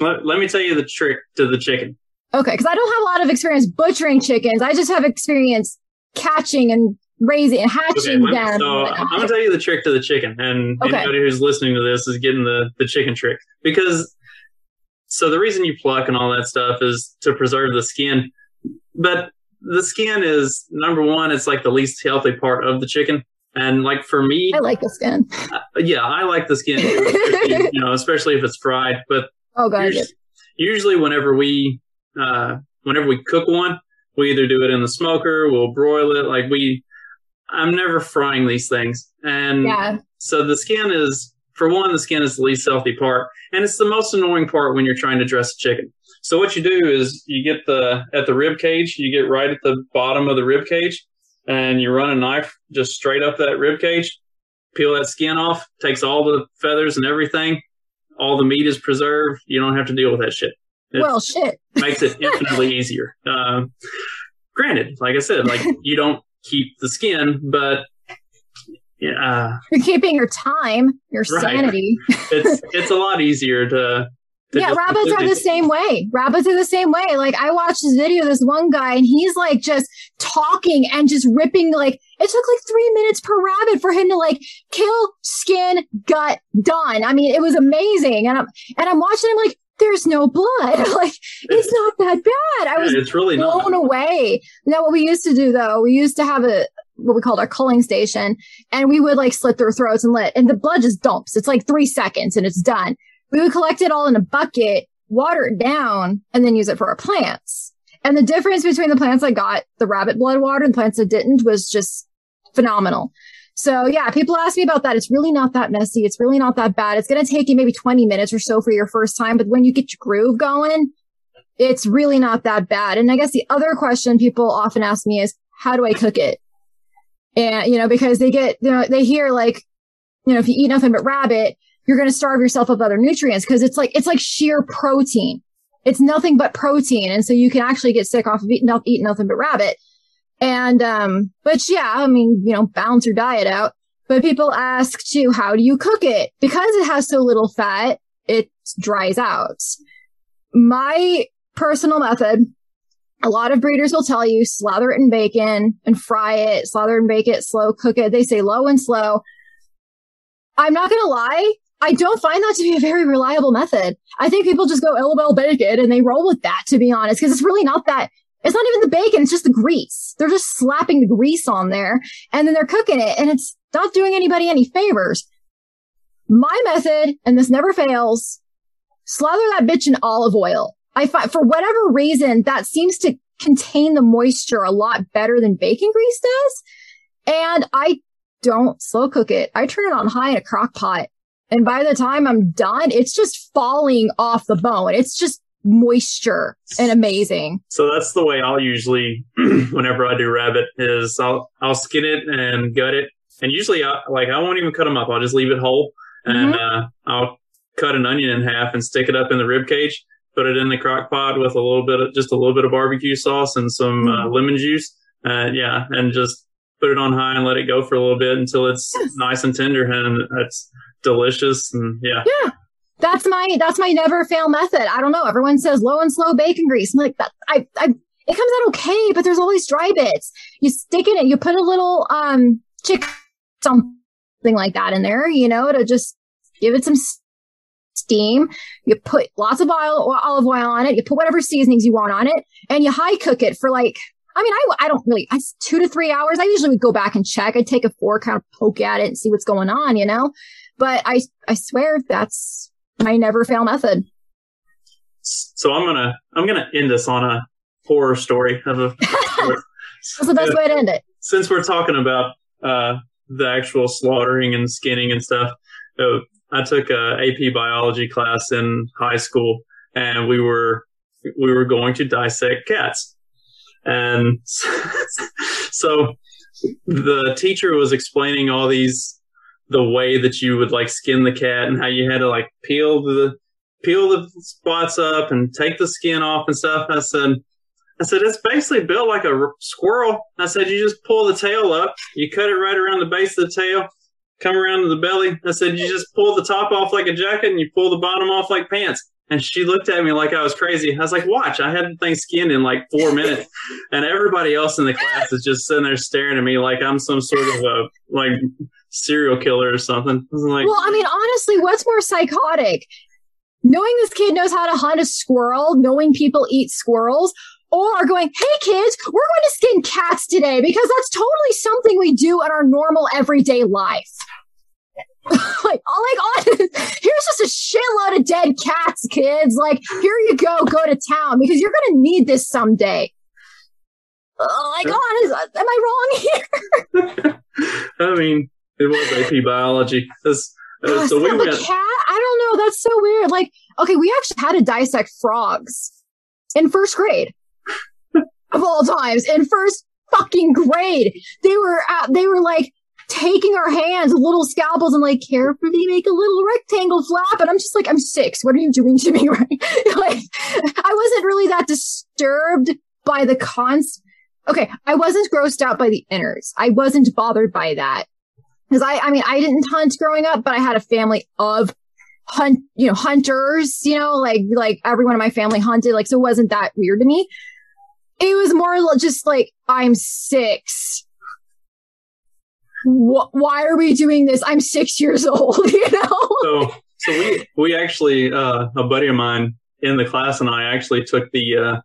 let, let me tell you the trick to the chicken. Okay, because I don't have a lot of experience butchering chickens. I just have experience catching and raising and hatching okay, them. So I'm gonna tell you the trick to the chicken, and okay. anybody who's listening to this is getting the the chicken trick because. So the reason you pluck and all that stuff is to preserve the skin, but the skin is number one. It's like the least healthy part of the chicken, and like for me, I like the skin. Uh, yeah, I like the skin, you know, especially if it's fried. But oh god, usually, usually whenever we uh, whenever we cook one, we either do it in the smoker, we'll broil it. Like we, I'm never frying these things. And yeah. so the skin is, for one, the skin is the least healthy part. And it's the most annoying part when you're trying to dress a chicken. So what you do is you get the, at the rib cage, you get right at the bottom of the rib cage and you run a knife just straight up that rib cage, peel that skin off, takes all the feathers and everything. All the meat is preserved. You don't have to deal with that shit well, shit. makes it infinitely easier. Um, granted, like I said, like you don't keep the skin, but yeah, You're keeping your time, your Right. sanity. it's it's a lot easier to. to yeah, rabbits are the same way. Rabbits are the same way. Like I watched this video this one guy and he's like just talking and just ripping like it took like three minutes per rabbit for him to like kill, skin, gut, done. I mean, it was amazing. And I'm and I'm watching him like, there's no blood. like it's not that bad. I was it's really not. blown away. Now, what we used to do though, we used to have a what we called our culling station, and we would like slit their throats and let, and the blood just dumps. It's like three seconds and it's done. We would collect it all in a bucket, water it down, and then use it for our plants. And the difference between the plants that got the rabbit blood water and the plants that didn't was just phenomenal. So yeah, people ask me about that. It's really not that messy. It's really not that bad. It's going to take you maybe 20 minutes or so for your first time, but when you get your groove going, it's really not that bad. And I guess the other question people often ask me is, how do I cook it? And, you know, because they get, you know, they hear like, you know, if you eat nothing but rabbit, you're going to starve yourself of other nutrients because it's like, it's like sheer protein. It's nothing but protein. And so you can actually get sick off of eating, eating nothing but rabbit. And, um, but yeah, I mean, you know, balance your diet out. But people ask too, how do you cook it? Because it has so little fat, it dries out. My personal method, a lot of breeders will tell you slather it in bacon and fry it, slather and bake it, slow cook it. They say low and slow. I'm not going to lie. I don't find that to be a very reliable method. I think people just go LOL bacon and they roll with that, to be honest, because it's really not that. It's not even the bacon. It's just the grease. They're just slapping the grease on there and then they're cooking it and it's not doing anybody any favors. My method, and this never fails, slather that bitch in olive oil. I find for whatever reason that seems to contain the moisture a lot better than bacon grease does. And I don't slow cook it. I turn it on high in a crock pot. And by the time I'm done, it's just falling off the bone. It's just moisture and amazing. So that's the way I'll usually, whenever I do rabbit, is I'll I'll skin it and gut it, and usually I like I won't even cut them up. I'll just leave it whole, and uh, I'll cut an onion in half and stick it up in the rib cage. Put it in the crock pot with a little bit of just a little bit of barbecue sauce and some uh, lemon juice. Uh, yeah, and just put it on high and let it go for a little bit until it's Yes. nice and tender, and it's delicious. And yeah, yeah, That's my that's my never fail method. I don't know. Everyone says low and slow bacon grease. I'm like that. I, I it comes out okay, but there's always dry bits. You stick in it. You put a little um chick something like that in there. You know to just give it some steam. You put lots of oil, olive oil on it. You put whatever seasonings you want on it, and you high cook it for like. I mean, I, I don't really, I, two to three hours. I usually would go back and check. I'd take a fork, kind of poke at it and see what's going on, you know? But I, I swear that's my never fail method. so I'm gonna I'm gonna end this on a horror story of a. That's the best way to end it. since we're talking about uh, the actual slaughtering and skinning and stuff, uh, I took a AP biology class in high school, and we were we were going to dissect cats, and so the teacher was explaining all these the way that you would like skin the cat and how you had to like peel the peel the spots up and take the skin off and stuff. I said, I said, it's basically built like a squirrel. I said, you just pull the tail up, you cut it right around the base of the tail, come around to the belly. I said, you just pull the top off like a jacket and you pull the bottom off like pants. And she looked at me like I was crazy. I was like, watch, I had the thing skinned in like four minutes. And everybody else in the class is just sitting there staring at me like I'm some sort of a like serial killer or something. I like, Well, I mean, honestly, what's more psychotic? Knowing this kid knows how to hunt a squirrel, knowing people eat squirrels, or going, hey kids, we're going to skin cats today because that's totally something we do in our normal everyday life. like, oh, like, on, here's just a shitload of dead cats, kids. Like, here you go, go to town because you're going to need this someday. Oh, like, honest, am I wrong here? I mean, it was AP biology. This, uh, so we the went. cat? I don't know. That's so weird. Like, okay, we actually had to dissect frogs in first grade of all times. In first fucking grade, they were uh, they were like taking our hands, little scalpels, and like carefully make a little rectangle flap. And I'm just like, I'm six. What are you doing to me? Right? like, I wasn't really that disturbed by the cons. Okay, I wasn't grossed out by the innards. I wasn't bothered by that because I, I mean, I didn't hunt growing up, but I had a family of hunt, you know, hunters. You know, like like everyone in my family hunted. Like, so it wasn't that weird to me. It was more just like I'm six why are we doing this? I'm six years old, you know? So, so we, we actually, uh, a buddy of mine in the class and I actually took the, uh,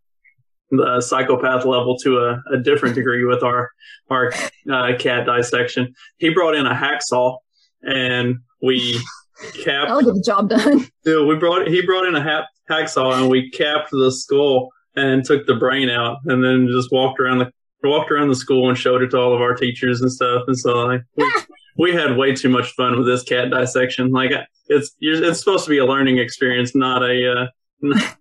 the psychopath level to a, a different degree with our, our, uh, cat dissection. He brought in a hacksaw and we capped. I'll get the job done. Yeah, we brought, he brought in a ha- hacksaw and we capped the skull and took the brain out and then just walked around the walked around the school and showed it to all of our teachers and stuff. And so like we, we had way too much fun with this cat dissection. Like it's it's supposed to be a learning experience, not a uh,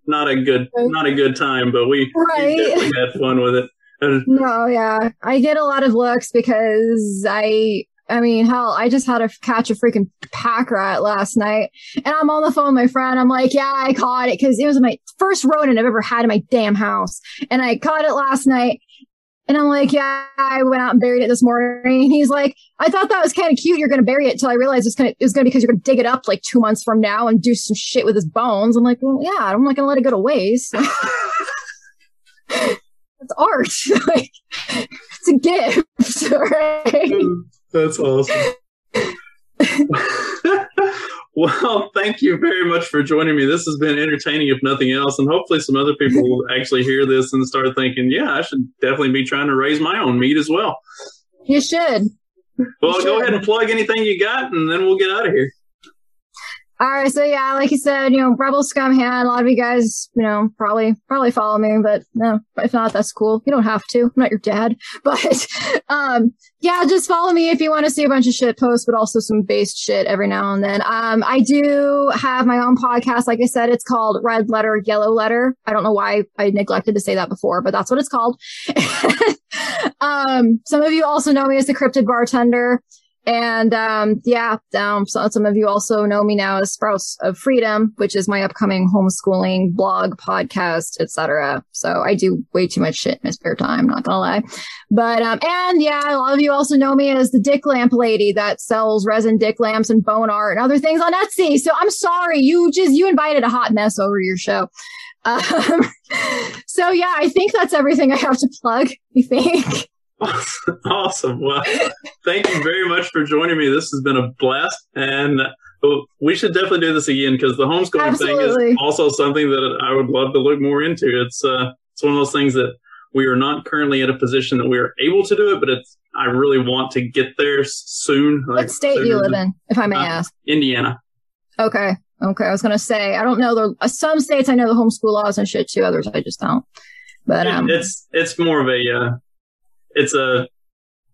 not a good not a good time. But we, right. we definitely had fun with it. No, yeah, I get a lot of looks because I I mean, hell, I just had to catch a freaking pack rat last night and I'm on the phone with my friend. I'm like, yeah, I caught it because it was my first rodent I've ever had in my damn house. And I caught it last night and I'm like, yeah, I went out and buried it this morning. And he's like, I thought that was kind of cute. You're going to bury it until I realized it's going to, it's going to be because you're going to dig it up like two months from now and do some shit with his bones. I'm like, well, yeah, I'm not going to let it go to waste. it's art. like, it's a gift. Right? That's awesome. Well, thank you very much for joining me. This has been entertaining, if nothing else, and hopefully some other people will actually hear this and start thinking, "Yeah, I should definitely be trying to raise my own meat as well." You should. Well, you go ahead and plug anything you got, and then we'll get out of here. All right, so yeah, like you said, you know, Rebel Scum Hand. A lot of you guys, you know, probably probably follow me, but no, if not, that's cool. You don't have to. I'm not your dad, but um, yeah, just follow me if you want to see a bunch of shit posts, but also some based shit every now and then. Um, I do have my own podcast. Like I said, it's called Red Letter, Yellow Letter. I don't know why I neglected to say that before, but that's what it's called. um, some of you also know me as the Cryptid Bartender. And um, yeah, um, so some of you also know me now as Sprouts of Freedom, which is my upcoming homeschooling blog, podcast, etc. So I do way too much shit in my spare time, not gonna lie. But um, and yeah, a lot of you also know me as the Dick Lamp Lady that sells resin dick lamps and bone art and other things on Etsy. So I'm sorry, you just you invited a hot mess over to your show. Um, so yeah, I think that's everything I have to plug. You think? Awesome. Well, thank you very much for joining me. This has been a blast. And oh, we should definitely do this again because the homeschooling Absolutely. thing is also something that I would love to look more into. It's, uh, it's one of those things that we are not currently in a position that we are able to do it, but it's, I really want to get there soon. Like what state do you live in, if I may uh, ask? Indiana. Okay. Okay. I was going to say, I don't know. There, uh, some states I know the homeschool laws and shit too. Others I just don't. But um, it's it's more of a uh, it's a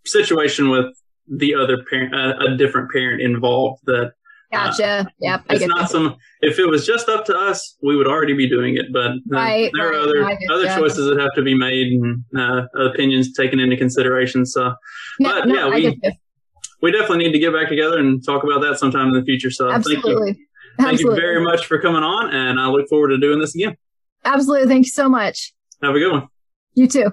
situation with the other parent, uh, a different parent involved that. Uh, gotcha. Uh, yep. It's not some. If it was just up to us, we would already be doing it. But right, there right, are other other choices that have to be made and uh, opinions taken into consideration. So, yeah, but no, yeah, we we definitely need to get back together and talk about that sometime in the future. So, Absolutely. thank you. Thank Absolutely. you very much for coming on, and I look forward to doing this again. Absolutely. Thank you so much. Have a good one. You too.